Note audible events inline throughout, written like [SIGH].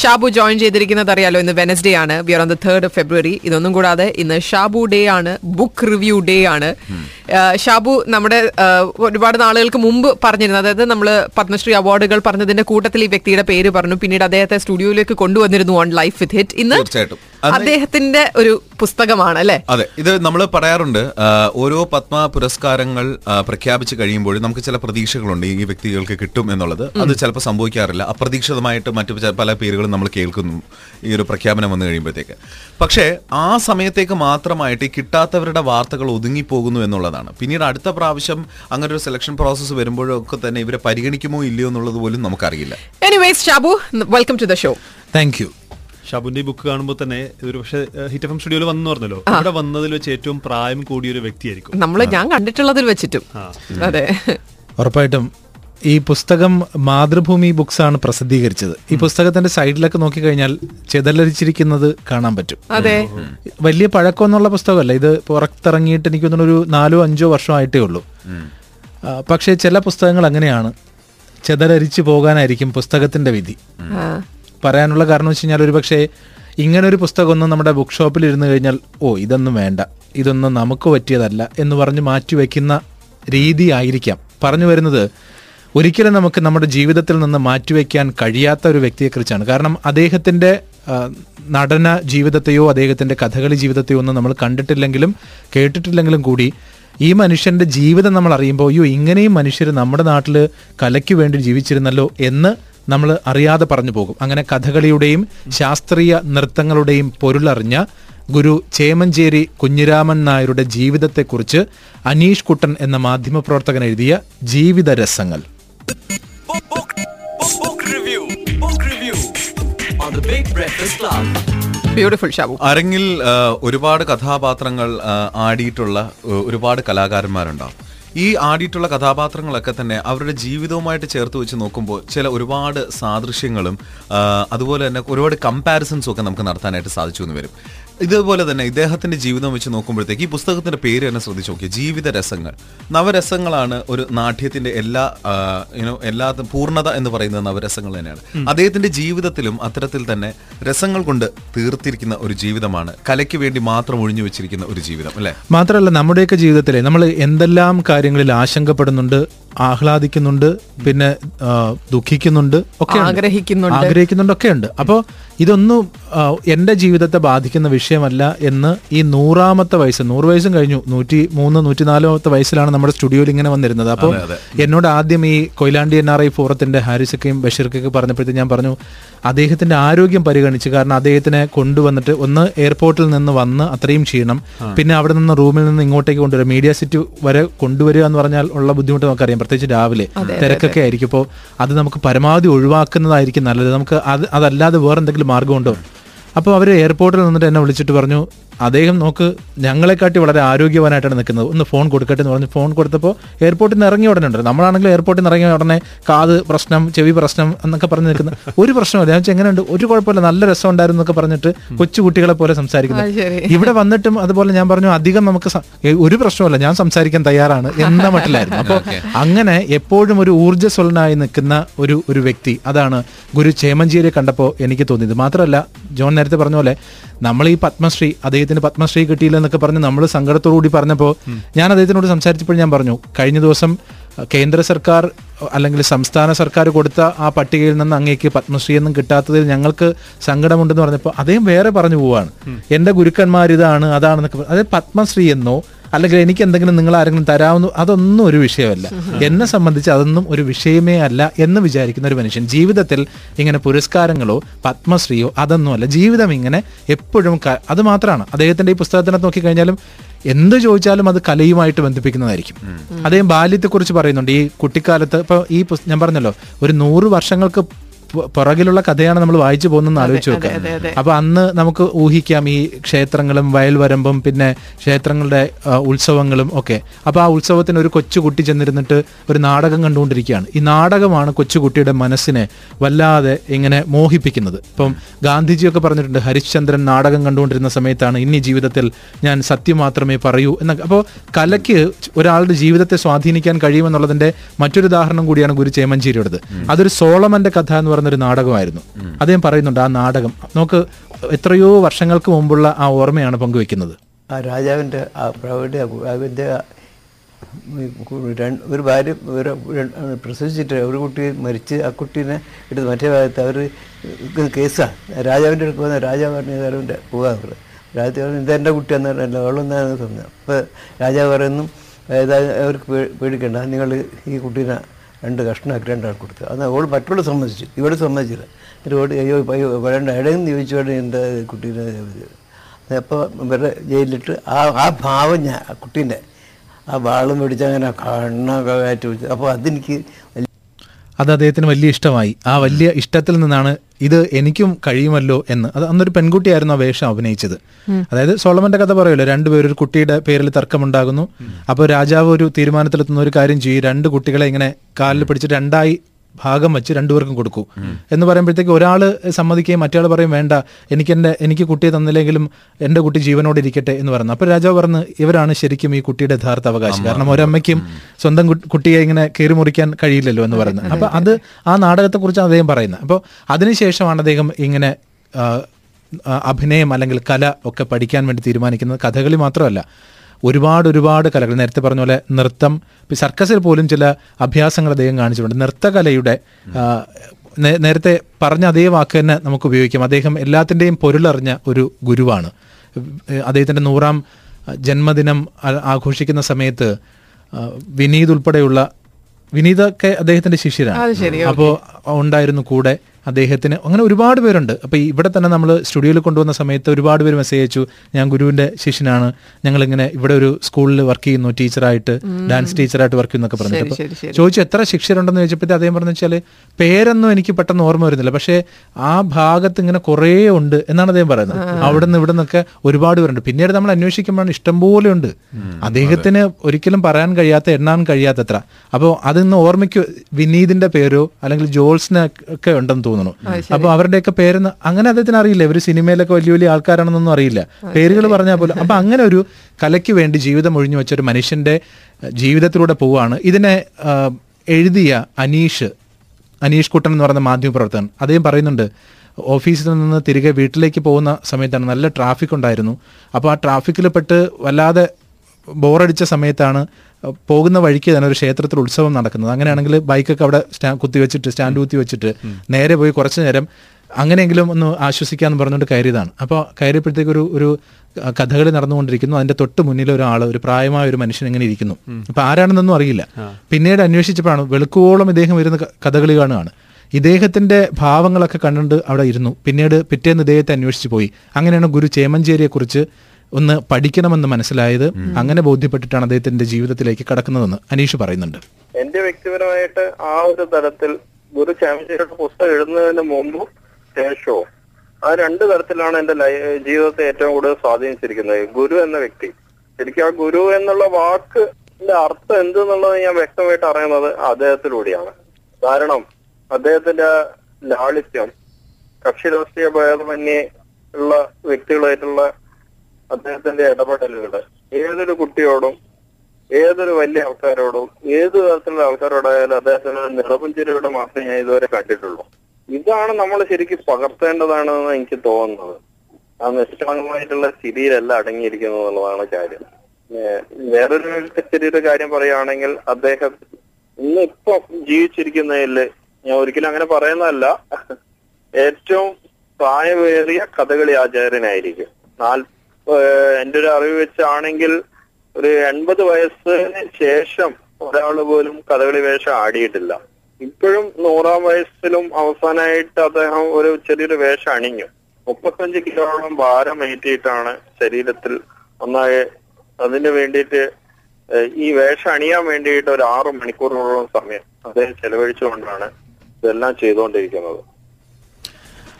Shabu join ചെയ്തിരിക്കുന്നത് അറിയാലോ ഇന്ന് വെനസ്ഡേ ആണ്. We are on the third February ഇതൊന്നും കൂടാതെ ഇന്ന് ഷാബു ഡേ ആണ് ബുക്ക് റിവ്യൂ ഡേ ആണ്. ഷാബു നമ്മുടെ ഒരുപാട് നാളുകൾക്ക് മുമ്പ് പറഞ്ഞിരുന്നു അതായത് നമ്മൾ പത്മശ്രീ അവാർഡുകൾ പറഞ്ഞതിന്റെ കൂട്ടത്തിൽ ഈ വ്യക്തിയുടെ പേര് പറഞ്ഞു. പിന്നീട് അദ്ദേഹത്തെ സ്റ്റുഡിയോയിലേക്ക് കൊണ്ടുവന്നിരുന്നു ഓൺ ലൈഫ് വിത്ത് ഹിറ്റ് ഇന്ന് അദ്ദേഹത്തിന്റെ ഒരു പുസ്തകമാണ് അല്ലെ? അതെ ഇത് നമ്മൾ പറയാറുണ്ട് ഓരോ പത്മ പുരസ്കാരങ്ങൾ പ്രഖ്യാപിച്ചു കഴിയുമ്പോൾ നമുക്ക് ചില പ്രതീക്ഷകളുണ്ട് ഈ വ്യക്തികൾക്ക് കിട്ടും എന്നുള്ളത്. അത് ചിലപ്പോൾ സംഭവിക്കാറില്ല. അപ്രതീക്ഷിതമായിട്ട് മറ്റു പല പേരുകളും നമ്മൾ കേൾക്കുന്നു ഈ ഒരു പ്രഖ്യാപനം വന്നു കഴിയുമ്പോഴത്തേക്ക്. പക്ഷേ ആ സമയത്തേക്ക് മാത്രമായിട്ട് ഈ കിട്ടാത്തവരുടെ വാർത്തകൾ ഒതുങ്ങിപ്പോകുന്നു എന്നുള്ളതാണ്. പിന്നീട് അടുത്ത പ്രാവശ്യം അങ്ങനെ ഒരു സെലക്ഷൻ പ്രോസസ്സ് വരുമ്പോഴൊക്കെ തന്നെ ഇവരെ പരിഗണിക്കുമോ ഇല്ലയോ എന്നുള്ളത് പോലും നമുക്കറിയില്ല. Anyways Shabu welcome to the show thank you ഷാബുന്റെ ഈ ബുക്ക് കാണുമ്പോൾ തന്നെ ഒരു പക്ഷേ ഹിറ്റ് എഫ് എം സ്റ്റുഡിയോയിൽ വന്നു പറഞ്ഞല്ലോ. അവിടെ വന്നതിൽ വെച്ച് ഏറ്റവും പ്രായം കൂടിയ ഒരു വ്യക്തിയായിരിക്കും. നമ്മൾ ഞാൻ കണ്ടിട്ടുള്ളതിൽ വെച്ചിട്ടും. അതെ. ഉറപ്പായിട്ടും ഈ പുസ്തകം മാതൃഭൂമി ബുക്സ് ആണ് പ്രസിദ്ധീകരിച്ചത്. ഈ പുസ്തകത്തിന്റെ സൈഡിലൊക്കെ നോക്കിക്കഴിഞ്ഞാൽ ചെതലരിച്ചിരിക്കുന്നത് കാണാൻ പറ്റും. അതെ. വലിയ പഴക്കമൊന്നുള്ള പുസ്തകമല്ല. ഇത് പുറത്തിറങ്ങിയിട്ട് എനിക്ക് തോന്നുന്നു ഒരു നാലോ അഞ്ചോ വർഷമായിട്ടേ ഉള്ളൂ. പക്ഷേ ചില പുസ്തകങ്ങൾ അങ്ങനെയാണ്. ചെതലരിച്ചു പോകാനായിരിക്കും പുസ്തകത്തിന്റെ വിധി. ആ. പറയാനുള്ള കാരണം വെച്ച് കഴിഞ്ഞാൽ ഒരു പക്ഷേ ഇങ്ങനെ ഒരു പുസ്തകമൊന്നും നമ്മുടെ ബുക്ക് ഷോപ്പിൽ ഇരുന്ന് കഴിഞ്ഞാൽ ഓ ഇതൊന്നും വേണ്ട. ഇതൊന്നും നമുക്ക് പറ്റിയതല്ല എന്ന് പറഞ്ഞ് മാറ്റി വയ്ക്കുന്ന രീതി ആയിരിക്കാം പറഞ്ഞു വരുന്നത് ഒരിക്കലും നമുക്ക് നമ്മുടെ ജീവിതത്തിൽ നിന്ന് മാറ്റിവെക്കാൻ കഴിയാത്ത ഒരു വ്യക്തിയെക്കുറിച്ചാണ്. കാരണം അദ്ദേഹത്തിന്റെ നടന ജീവിതത്തെയോ അദ്ദേഹത്തിന്റെ കഥകളി ജീവിതത്തെയോ ഒന്നും നമ്മൾ കണ്ടിട്ടില്ലെങ്കിലും കേട്ടിട്ടില്ലെങ്കിലും കൂടി ഈ മനുഷ്യന്റെ ജീവിതം നമ്മൾ അറിയുമ്പോൾ അയ്യോ ഇങ്ങനെയും മനുഷ്യർ നമ്മുടെ നാട്ടിൽ കലയ്ക്ക് വേണ്ടി ജീവിച്ചിരുന്നല്ലോ എന്ന് നമ്മൾ അറിയാതെ പറഞ്ഞു പോകും. അങ്ങനെ കഥകളിയുടെയും ശാസ്ത്രീയ നൃത്തങ്ങളുടെയും പൊരുളറിഞ്ഞ ഗുരു ചേമഞ്ചേരി കുഞ്ഞിരാമൻ നായരുടെ ജീവിതത്തെക്കുറിച്ച് അനീഷ് കുട്ടൻ എന്ന മാധ്യമപ്രവർത്തകൻ എഴുതിയ Breakfast Club. ബ്യൂട്ടിഫുൾ ഷാബു അരങ്ങിൽ ഒരുപാട് കഥാപാത്രങ്ങൾ ആടിയിട്ടുള്ള ഒരുപാട് കലാകാരന്മാരുണ്ടാവും. ഈ ആടിയിട്ടുള്ള കഥാപാത്രങ്ങളൊക്കെ തന്നെ അവരുടെ ജീവിതവുമായിട്ട് ചേർത്ത് വെച്ച് നോക്കുമ്പോൾ ചില ഒരുപാട് സാദൃശ്യങ്ങളും അതുപോലെ തന്നെ ഒരുപാട് കമ്പാരിസൺസും ഒക്കെ നമുക്ക് നടത്താനായിട്ട് സാധിച്ചു എന്ന് വരും. ഇതുപോലെ തന്നെ ഇദ്ദേഹത്തിന്റെ ജീവിതം വെച്ച് നോക്കുമ്പോഴത്തേക്ക് ഈ പുസ്തകത്തിന്റെ പേര് തന്നെ ശ്രദ്ധിച്ചു നോക്കിയ. ജീവിത രസങ്ങൾ നവരസങ്ങളാണ് ഒരു നാട്യത്തിന്റെ എല്ലാ യുനോ എല്ലാ പൂർണത എന്ന് പറയുന്നത് നവരസങ്ങൾ തന്നെയാണ്. അദ്ദേഹത്തിന്റെ ജീവിതത്തിലും അത്തരത്തിൽ തന്നെ രസങ്ങൾ കൊണ്ട് തീർത്തിരിക്കുന്ന ഒരു ജീവിതമാണ്. കലയ്ക്ക് വേണ്ടി മാത്രം ഒഴിഞ്ഞു വെച്ചിരിക്കുന്ന ഒരു ജീവിതം അല്ലെ? മാത്രമല്ല നമ്മുടെയൊക്കെ ജീവിതത്തിലെ നമ്മൾ എന്തെല്ലാം കാര്യങ്ങളിൽ ആശങ്കപ്പെടുന്നുണ്ട് ആഹ്ലാദിക്കുന്നുണ്ട് പിന്നെ ദുഃഖിക്കുന്നുണ്ട് ഒക്കെ ആഗ്രഹിക്കുന്നുണ്ട്. ആഗ്രഹിക്കുന്നുണ്ട് ഒക്കെ ഉണ്ട് അപ്പോൾ ഇതൊന്നും എന്റെ ജീവിതത്തെ ബാധിക്കുന്ന വിഷയമല്ല എന്ന് ഈ നൂറാമത്തെ വയസ്സ് നൂറ് വയസ്സും കഴിഞ്ഞു നൂറ്റി മൂന്ന് നൂറ്റി നാലാമത്തെ വയസ്സിലാണ് നമ്മുടെ സ്റ്റുഡിയോയിൽ ഇങ്ങനെ വന്നിരുന്നത്. അപ്പോൾ എന്നോട് ആദ്യം ഈ കൊയിലാണ്ടി എൻ ആർ ഐ ഫോറത്തിന്റെ ഹാരിസക്കയും ബഷീർക്കൊക്കെ പറഞ്ഞപ്പോഴത്തേക്ക് ഞാൻ പറഞ്ഞു അദ്ദേഹത്തിന്റെ ആരോഗ്യം പരിഗണിച്ച് കാരണം അദ്ദേഹത്തിനെ കൊണ്ടുവന്നിട്ട് ഒന്ന് എയർപോർട്ടിൽ നിന്ന് വന്ന് അത്രയും ക്ഷീണം പിന്നെ അവിടെ നിന്ന് റൂമിൽ നിന്ന് ഇങ്ങോട്ടേക്ക് കൊണ്ടുവരിക മീഡിയ സിറ്റി വരെ കൊണ്ടുവരിക എന്ന് പറഞ്ഞാൽ ഉള്ള ബുദ്ധിമുട്ട് നമുക്കറിയാം പ്രത്യേകിച്ച് രാവിലെ. തിരക്കൊക്കെ ആയിരിക്കും. അപ്പോൾ അത് നമുക്ക് പരമാവധി ഒഴിവാക്കുന്നതായിരിക്കും നല്ലത്. നമുക്ക് അത് അതല്ലാതെ വേറെ എന്തെങ്കിലും മാർഗമുണ്ടോ അപ്പോൾ അവർ എയർപോർട്ടിൽ നിന്നിട്ട് എന്നെ വിളിച്ചിട്ട് പറഞ്ഞു അദ്ദേഹം നോക്ക് ഞങ്ങളെക്കാട്ടി വളരെ ആരോഗ്യവാനായിട്ടാണ് നിൽക്കുന്നത്. ഒന്ന് ഫോൺ കൊടുക്കട്ടെ എന്ന് പറഞ്ഞ് ഫോൺ കൊടുത്തപ്പോൾ എയർപോർട്ടിൽ നിന്ന് ഇറങ്ങിയ ഉടനെ ഉണ്ട് നമ്മളാണെങ്കിൽ എയർപോർട്ടിൽ നിന്ന് ഇറങ്ങിയ ഉടനെ കാത് പ്രശ്നം ചെവി പ്രശ്നം എന്നൊക്കെ പറഞ്ഞു നിൽക്കുന്ന ഒരു പ്രശ്നമില്ല ഞാൻ എങ്ങനെ എങ്ങനെയുണ്ട്? ഒരു കുഴപ്പമില്ല. നല്ല രസം ഉണ്ടായിരുന്നു എന്നൊക്കെ പറഞ്ഞിട്ട് കൊച്ചുകുട്ടികളെ പോലെ സംസാരിക്കുന്നത്. ഇവിടെ വന്നിട്ടും അതുപോലെ ഞാൻ പറഞ്ഞു അധികം നമുക്ക് ഒരു പ്രശ്നമല്ല ഞാൻ സംസാരിക്കാൻ തയ്യാറാണ് എന്ന മട്ടിലായിരുന്നു. അപ്പോൾ [LAUGHS] അങ്ങനെ എപ്പോഴും ഒരു ഊർജസ്വലനായി നിൽക്കുന്ന ഒരു ഒരു വ്യക്തി അതാണ് ഗുരു ചേമഞ്ചേരിയെ കണ്ടപ്പോൾ എനിക്ക് തോന്നിയത്. മാത്രമല്ല ജോൺ നേരത്തെ പറഞ്ഞ പോലെ നമ്മൾ ഈ പത്മശ്രീ അദ്ദേഹത്തിന് പത്മശ്രീ കിട്ടിയില്ല എന്നൊക്കെ പറഞ്ഞ് നമ്മൾ സങ്കടത്തോടു കൂടി പറഞ്ഞപ്പോൾ ഞാൻ അദ്ദേഹത്തിനോട് സംസാരിച്ചപ്പോൾ ഞാൻ പറഞ്ഞു കഴിഞ്ഞ ദിവസം കേന്ദ്ര സർക്കാർ അല്ലെങ്കിൽ സംസ്ഥാന സർക്കാർ കൊടുത്ത ആ പട്ടികയിൽ നിന്ന് അങ്ങേക്ക് പത്മശ്രീ ഒന്നും കിട്ടാത്തതിൽ ഞങ്ങൾക്ക് സങ്കടമുണ്ടെന്ന് പറഞ്ഞപ്പോൾ അദ്ദേഹം വേറെ പറഞ്ഞു പോവാണ്. എന്റെ ഗുരുക്കന്മാർ ഇതാണ് അതാണെന്നൊക്കെ അതായത് പത്മശ്രീ എന്നോ അല്ലെങ്കിൽ എനിക്ക് എന്തെങ്കിലും നിങ്ങൾ ആരെങ്കിലും തരാവുന്ന അതൊന്നും ഒരു വിഷയമല്ല. എന്നെ സംബന്ധിച്ച് അതൊന്നും ഒരു വിഷയമേ അല്ല എന്ന് വിചാരിക്കുന്ന ഒരു മനുഷ്യൻ ജീവിതത്തിൽ ഇങ്ങനെ പുരസ്കാരങ്ങളോ പത്മശ്രീയോ അതൊന്നും അല്ല. ജീവിതം ഇങ്ങനെ എപ്പോഴും അത് മാത്രമാണ് അദ്ദേഹത്തിന്റെ ഈ പുസ്തകത്തിനകത്ത് നോക്കിക്കഴിഞ്ഞാലും എന്ത് ചോദിച്ചാലും അത് കലയുമായിട്ട് ബന്ധിപ്പിക്കുന്നതായിരിക്കും. അദ്ദേഹം ബാല്യത്തെക്കുറിച്ച് പറയുന്നുണ്ട്. ഈ കുട്ടിക്കാലത്ത് ഇപ്പൊ ഈ ഞാൻ പറഞ്ഞല്ലോ ഒരു നൂറ് വർഷങ്ങൾക്ക് പുറകിലുള്ള കഥയാണ് നമ്മൾ വായിച്ചു പോകുന്നതെന്ന് ആലോചിച്ച് നോക്കാം. അപ്പൊ അന്ന് നമുക്ക് ഊഹിക്കാം ഈ ക്ഷേത്രങ്ങളും വയൽവരമ്പും പിന്നെ ക്ഷേത്രങ്ങളുടെ ഉത്സവങ്ങളും ഒക്കെ. അപ്പൊ ആ ഉത്സവത്തിന് ഒരു കൊച്ചുകുട്ടി ചെന്നിരുന്നിട്ട് ഒരു നാടകം കണ്ടുകൊണ്ടിരിക്കുകയാണ്. ഈ നാടകമാണ് കൊച്ചുകുട്ടിയുടെ മനസ്സിനെ വല്ലാതെ ഇങ്ങനെ മോഹിപ്പിക്കുന്നത്. ഇപ്പം ഗാന്ധിജിയൊക്കെ പറഞ്ഞിട്ടുണ്ട് ഹരിശ്ചന്ദ്രൻ നാടകം കണ്ടുകൊണ്ടിരുന്ന സമയത്താണ് ഇനി ജീവിതത്തിൽ ഞാൻ സത്യം മാത്രമേ പറയൂ എന്നൊക്കെ. അപ്പോൾ കലയ്ക്ക് ഒരാളുടെ ജീവിതത്തെ സ്വാധീനിക്കാൻ കഴിയുമെന്നുള്ളതിന്റെ മറ്റൊരു ഉദാഹരണം കൂടിയാണ് ഗുരു ചേമഞ്ചേരിയുടേത്. അതൊരു സോളമന്റെ കഥ എന്ന് പറഞ്ഞൊരു നാടകമായിരുന്നു. അദ്ദേഹം പറയുന്നുണ്ട് ആ നാടകം നമുക്ക് എത്രയോ വർഷങ്ങൾക്ക് മുമ്പുള്ള ആ ഓർമ്മയാണ് പങ്കുവെക്കുന്നത്. ആ രാജാവിന്റെ ആ പ്രൗഢ അതിന്റെ ഒരു ഭാര്യ ഒരു പ്രസവിച്ചിട്ട് ഒരു കുട്ടി മരിച്ച് ആ കുട്ടീനെ എടുത്ത് മറ്റേ ഭാഗത്ത് അവർ കേസാണ് രാജാവിന്റെ അടുത്ത് പോകുന്ന രാജാവ് പറഞ്ഞ അവരുടെ പോകാൻ രാജാവ് പറഞ്ഞു ഇതെന്റെ കുട്ടിയെന്ന് പറഞ്ഞല്ല അവളൊന്നാണ് തോന്നുന്നത് അപ്പോൾ രാജാവ് പറയുന്നു അതായത് അവർക്ക് പേടിക്കണ്ട നിങ്ങൾ ഈ കുട്ടീനെ രണ്ട് കഷ്ണമൊക്കെ രണ്ടാൾ കൊടുത്തു. അത് അവൾ മറ്റുള്ള സമ്മതിച്ചു. ഇവിടെ സമ്മതിച്ചില്ല. എന്നിട്ട് അയ്യോ അയ്യോ വേണ്ട എവിടെയെന്ന് ചോദിച്ചു വേണ്ട എന്റെ കുട്ടീനെ അപ്പോൾ ഇവരെ ജയിലിലിട്ട് ആ ആ ഭാവം ഞാൻ കുട്ടീന്റെ ആ വാളും പിടിച്ച് അങ്ങനെ കണ്ണൊക്കെ കയറ്റി അപ്പോൾ അതെനിക്ക് അത് അദ്ദേഹത്തിന് വലിയ ഇഷ്ടമായി. ആ വലിയ ഇഷ്ടത്തിൽ നിന്നാണ് ഇത് എനിക്കും കഴിയുമല്ലോ എന്ന്. അത് അന്നൊരു പെൺകുട്ടിയായിരുന്നു ആ വേഷം അഭിനയിച്ചത്. അതായത് സോളമന്റെ കഥ പറയുമല്ലോ രണ്ടുപേരും ഒരു കുട്ടിയുടെ പേരിൽ തർക്കമുണ്ടാകുന്നു. അപ്പോൾ രാജാവ് ഒരു തീരുമാനത്തിലെത്തുന്ന ഒരു കാര്യം ചെയ്യും. രണ്ട് കുട്ടികളെ ഇങ്ങനെ കാലിൽ പിടിച്ച് രണ്ടായി ഭാഗം വെച്ച് രണ്ടുപേർക്കും കൊടുക്കൂ. എന്ന് പറയുമ്പോഴത്തേക്ക് ഒരാൾ സമ്മതിക്കുകയും മറ്റേ പറയും വേണ്ട എനിക്ക് എന്റെ എനിക്ക് കുട്ടിയെ തന്നില്ലെങ്കിലും എന്റെ കുട്ടി ജീവനോടെ ഇരിക്കട്ടെ എന്ന് പറഞ്ഞു. അപ്പോൾ രാജാവ് പറഞ്ഞു ഇവരാണ് ശരിക്കും ഈ കുട്ടിയുടെ യഥാർത്ഥ അവകാശം കാരണം ഒരമ്മയ്ക്കും സ്വന്തം കുട്ടിയെ ഇങ്ങനെ കീറി മുറിക്കാൻ കഴിയില്ലല്ലോ എന്ന് പറയുന്നത്. അപ്പോൾ അത് ആ നാടകത്തെക്കുറിച്ച് അദ്ദേഹം പറയുന്നത്. അപ്പോൾ അതിനുശേഷമാണ് അദ്ദേഹം ഇങ്ങനെ അഭിനയം അല്ലെങ്കിൽ കല ഒക്കെ പഠിക്കാൻ വേണ്ടി തീരുമാനിക്കുന്നത് കഥകളി മാത്രമല്ല. ഒരുപാട് ഒരുപാട് കലകൾ. നേരത്തെ പറഞ്ഞ പോലെ നൃത്തം സർക്കസിൽ പോലും ചില അഭ്യാസങ്ങൾ അദ്ദേഹം കാണിച്ചിട്ടുണ്ട്. നൃത്തകലയുടെ നേരത്തെ പറഞ്ഞ അതേ വാക്ക് തന്നെ നമുക്ക് ഉപയോഗിക്കാം. അദ്ദേഹം എല്ലാത്തിന്റെയും പൊരുളറിഞ്ഞ ഒരു ഗുരുവാണ്. അദ്ദേഹത്തിന്റെ നൂറാം ജന്മദിനം ആഘോഷിക്കുന്ന സമയത്ത് വിനീത് ഉൾപ്പെടെയുള്ള വിനീതൊക്കെ അദ്ദേഹത്തിന്റെ ശിഷ്യരാണ്. അപ്പോൾ ഉണ്ടായിരുന്നു കൂടെ. അദ്ദേഹത്തിന് അങ്ങനെ ഒരുപാട് പേരുണ്ട്. അപ്പോൾ ഇവിടെ തന്നെ നമ്മൾ സ്റ്റുഡിയോയിൽ കൊണ്ടുവന്ന സമയത്ത് ഒരുപാട് പേര് മെസ്സേജ് അയച്ചു ഞാൻ ഗുരുവിന്റെ ശിഷ്യനാണ്. ഞങ്ങൾ ഇങ്ങനെ ഇവിടെ ഒരു സ്കൂളിൽ വർക്ക് ചെയ്യുന്നു ടീച്ചറായിട്ട് ഡാൻസ് ടീച്ചറായിട്ട് വർക്ക് ചെയ്യുന്നൊക്കെ പറഞ്ഞിട്ട്. ചോദിച്ചു എത്ര ശിക്ഷരുണ്ടെന്ന് ചോദിച്ചപ്പോൾ അദ്ദേഹം പറഞ്ഞു വെച്ചാൽ പേരൊന്നും എനിക്ക് പെട്ടെന്ന് ഓർമ്മ വരുന്നില്ല. പക്ഷേ ആ ഭാഗത്ത് ഇങ്ങനെ കുറേ ഉണ്ട് എന്നാണ് അദ്ദേഹം പറയുന്നത്. അവിടെ നിന്ന് ഇവിടെ നിന്നൊക്കെ ഒരുപാട് പേരുണ്ട്. പിന്നീട് നമ്മൾ അന്വേഷിക്കുമ്പോഴാണ് ഇഷ്ടംപോലെ ഉണ്ട്. അദ്ദേഹത്തിന് ഒരിക്കലും പറയാൻ കഴിയാത്ത എണ്ണാൻ കഴിയാത്തത്ര. അപ്പോൾ അതിന്ന് ഓർമ്മയ്ക്ക് വിനീതിന്റെ പേരോ അല്ലെങ്കിൽ ജോൾസിനൊക്കെ ഉണ്ടെന്ന് തോന്നുന്നു. അപ്പൊ അവരുടെയൊക്കെ പേരെന്ന് അങ്ങനെ അദ്ദേഹത്തിന് അറിയില്ല. ഇവർ സിനിമയിലൊക്കെ വലിയ വലിയ ആൾക്കാരാണെന്നൊന്നും അറിയില്ല. പേരുകൾ പറഞ്ഞാൽ പോലും. അപ്പൊ അങ്ങനെ ഒരു കലയ്ക്ക് വേണ്ടി ജീവിതം ഒഴിഞ്ഞു വെച്ച ഒരു മനുഷ്യന്റെ ജീവിതത്തിലൂടെ പോവാണ്. ഇതിനെ എഴുതിയ അനീഷ് അനീഷ് കുട്ടൻ എന്ന് പറയുന്ന മാധ്യമപ്രവർത്തകൻ അദ്ദേഹം പറയുന്നുണ്ട് ഓഫീസിൽ നിന്ന് തിരികെ വീട്ടിലേക്ക് പോകുന്ന സമയത്താണ് നല്ല ട്രാഫിക് ഉണ്ടായിരുന്നു. അപ്പോൾ ആ ട്രാഫിക്കിൽ പെട്ട് വല്ലാതെ ബോറടിച്ച സമയത്താണ് പോകുന്ന വഴിക്ക് തന്നെ ഒരു ക്ഷേത്രത്തിൽ ഉത്സവം നടക്കുന്നത്. അങ്ങനെയാണെങ്കിൽ ബൈക്കൊക്കെ അവിടെ സ്റ്റാ കുത്തി വെച്ചിട്ട് സ്റ്റാൻഡ് കുത്തി വെച്ചിട്ട് നേരെ പോയി കുറച്ച് നേരം അങ്ങനെയെങ്കിലും ഒന്ന് ആശ്വസിക്കാന്ന് പറഞ്ഞുകൊണ്ട് കയറിയതാണ്. അപ്പോൾ കയറിയപ്പോഴത്തേക്ക് ഒരു ഒരു കഥകളി നടന്നുകൊണ്ടിരിക്കുന്നു. അതിന്റെ തൊട്ട് മുന്നിൽ ഒരാൾ ഒരു പ്രായമായ ഒരു മനുഷ്യൻ ഇങ്ങനെ ഇരിക്കുന്നു. അപ്പോൾ ആരാണെന്നൊന്നും അറിയില്ല. പിന്നീട് അന്വേഷിച്ചപ്പോഴാണ് വെളുക്കുവോളം ഇദ്ദേഹം വരുന്ന കഥകളി കാണുകയാണ്. ഇദ്ദേഹത്തിന്റെ ഭാവങ്ങളൊക്കെ കണ്ടുകൊണ്ട് അവിടെ ഇരുന്നു. പിന്നീട് പിറ്റേന്ന് ഇദ്ദേഹത്തെ അന്വേഷിച്ചു പോയി. അങ്ങനെയാണ് ഗുരു ചേമഞ്ചേരിയെ കുറിച്ച് ഒന്ന് പഠിക്കണമെന്ന് മനസ്സിലായത് അങ്ങനെ ബോധ്യപ്പെട്ടിട്ടാണ് അദ്ദേഹത്തിന്റെ ജീവിതത്തിലേക്ക് കടക്കുന്നതെന്ന് അനീഷ് പറയുന്നുണ്ട്. എന്റെ വ്യക്തിപരമായിട്ട് ആ ഒരു തലത്തിൽ ഗുരു ചാമ്പ്യൻഷിപ്പ് പുസ്തകം എഴുതുന്നതിന് മുമ്പും ശേഷവും ആ രണ്ട് തരത്തിലാണ് എന്റെ ജീവിതത്തെ ഏറ്റവും കൂടുതൽ സ്വാധീനിച്ചിരിക്കുന്നത്. ഗുരു എന്ന വ്യക്തി. എനിക്ക് ആ ഗുരു എന്നുള്ള വാക്കിന്റെ അർത്ഥം എന്തെന്നുള്ളത് ഞാൻ വ്യക്തമായിട്ട് അറിയുന്നത് അദ്ദേഹത്തിലൂടെയാണ്. കാരണം അദ്ദേഹത്തിന്റെ ലാളിത്യം കക്ഷി രാഷ്ട്രീയ ഭേദമന്യേ ഉള്ള വ്യക്തികളായിട്ടുള്ള അദ്ദേഹത്തിന്റെ ഇടപെടലുകൾ ഏതൊരു കുട്ടിയോടും ഏതൊരു വലിയ ആൾക്കാരോടും ഏത് തരത്തിലുള്ള ആൾക്കാരോടായാലും അദ്ദേഹത്തിന് നിറപുഞ്ചിരിയുടെ മാത്രമേ ഞാൻ ഇതുവരെ കണ്ടിട്ടുള്ളൂ. ഇതാണ് നമ്മൾ ശരിക്കും പകർത്തേണ്ടതാണെന്ന് എനിക്ക് തോന്നുന്നത്. ആ നിഷ്കളങ്കമായിട്ടുള്ള സ്ഥിതിയിലല്ല അടങ്ങിയിരിക്കുന്നത് എന്നുള്ളതാണ് കാര്യം. വേറൊരു ചെറിയൊരു കാര്യം പറയുകയാണെങ്കിൽ അദ്ദേഹം ഇന്ന് ഇപ്പൊ ജീവിച്ചിരിക്കുന്നതിൽ ഞാൻ ഒരിക്കലും അങ്ങനെ പറയുന്നതല്ല. ഏറ്റവും പ്രായമേറിയ കഥകളി ആചാര്യനായിരിക്കും. നാൽ എന്റെ ഒരു അറിവ് വെച്ചാണെങ്കിൽ ഒരു എൺപത് വയസ്സിന് ശേഷം ഒരാൾ പോലും കഥകളി വേഷം ആടിയിട്ടില്ല. ഇപ്പോഴും നൂറാം വയസ്സിലും അവസാനമായിട്ട് അദ്ദേഹം ഒരു ചെറിയൊരു വേഷം അണിഞ്ഞു. മുപ്പത്തഞ്ച് കിലോളം ഭാരം ഏറ്റിയിട്ടാണ് ശരീരത്തിൽ ഒന്നായി അതിന് വേണ്ടിയിട്ട് ഈ വേഷം അണിയാൻ വേണ്ടിയിട്ട് ഒരു ആറു മണിക്കൂറിനോളം സമയം അദ്ദേഹം ചെലവഴിച്ചുകൊണ്ടാണ് ഇതെല്ലാം ചെയ്തുകൊണ്ടിരിക്കുന്നത്.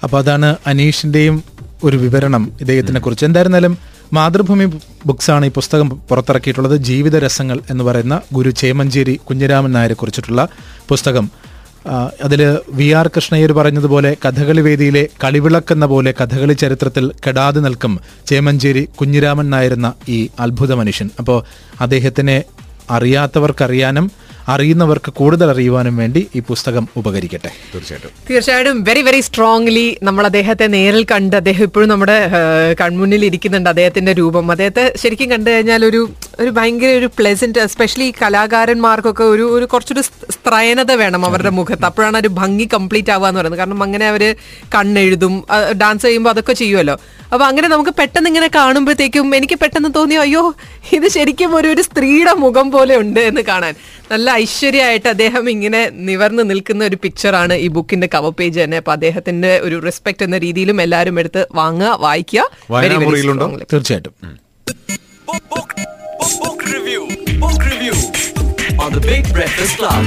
അപ്പൊ അതാണ് അനീഷിന്റെയും ഒരു വിവരണം ഇദ്ദേഹത്തിനെ കുറിച്ച് എന്തായിരുന്നാലും മാതൃഭൂമി ബുക്സ് ആണ് ഈ പുസ്തകം പുറത്തിറക്കിയിട്ടുള്ളത്. ജീവിത രസങ്ങൾ എന്ന് പറയുന്ന ഗുരു ചേമഞ്ചേരി കുഞ്ഞിരാമൻ നായരെ കുറിച്ചിട്ടുള്ള പുസ്തകം. അതിൽ വി ആർ കൃഷ്ണയ്യർ പറഞ്ഞതുപോലെ കഥകളി വേദിയിലെ കളിവിളക്കെന്ന പോലെ കഥകളി ചരിത്രത്തിൽ കെടാതെ നിൽക്കും ചേമഞ്ചേരി കുഞ്ഞിരാമൻ നായരെന്ന ഈ അത്ഭുത മനുഷ്യൻ. അപ്പോൾ അദ്ദേഹത്തിനെ അറിയാത്തവർക്കറിയാനും അറിയുന്നവർക്ക് കൂടുതൽ അറിയുവാനും വേണ്ടി ഈ പുസ്തകം ഉപകരിക്കട്ടെ. തീർച്ചയായിട്ടും. തീർച്ചയായിട്ടും. വെരി വെരി സ്ട്രോങ്ലി നമ്മൾ അദ്ദേഹത്തെ നേരിൽ കണ്ട് അദ്ദേഹം ഇപ്പോഴും നമ്മുടെ കൺമുന്നിൽ ഇരിക്കുന്നുണ്ട് അദ്ദേഹത്തിന്റെ രൂപം. അദ്ദേഹത്തെ ശരിക്കും കണ്ടു കഴിഞ്ഞാൽ ഒരു ഒരു ഭയങ്കര ഒരു പ്ലെസന്റ് എസ്പെഷ്യലി കലാകാരന്മാർക്കൊക്കെ ഒരു ഒരു കുറച്ചൊരു സ്ത്രയനത സ്ത്രൈനത വേണം അവരുടെ മുഖത്ത്. അപ്പോഴാണ് ഒരു ഭംഗി കംപ്ലീറ്റ് ആവുക എന്ന് പറയുന്നത്. കാരണം അങ്ങനെ അവർ കണ്ണെഴുതും ഡാൻസ് ചെയ്യുമ്പോൾ അതൊക്കെ ചെയ്യുമല്ലോ അപ്പൊ അങ്ങനെ നമുക്ക് പെട്ടെന്ന് ഇങ്ങനെ കാണുമ്പോഴത്തേക്കും എനിക്ക് പെട്ടെന്ന് തോന്നി അയ്യോ ഇത് ശരിക്കും ഒരു ഒരു സ്ത്രീയുടെ മുഖം പോലെ ഉണ്ട് എന്ന് കാണാൻ നല്ല ഐശ്വര്യമായിട്ട് അദ്ദേഹം ഇങ്ങനെ നിവർന്ന് നിൽക്കുന്ന ഒരു പിക്ചറാണ് ഈ ബുക്കിന്റെ കവർ പേജ് തന്നെ അപ്പൊ അദ്ദേഹത്തിന്റെ ഒരു റെസ്പെക്ട് എന്ന രീതിയിലും എല്ലാവരും എടുത്ത് വാങ്ങുക വായിക്കുക. തീർച്ചയായിട്ടും Book, book, book, book review. Book review on the Big Breakfast Club.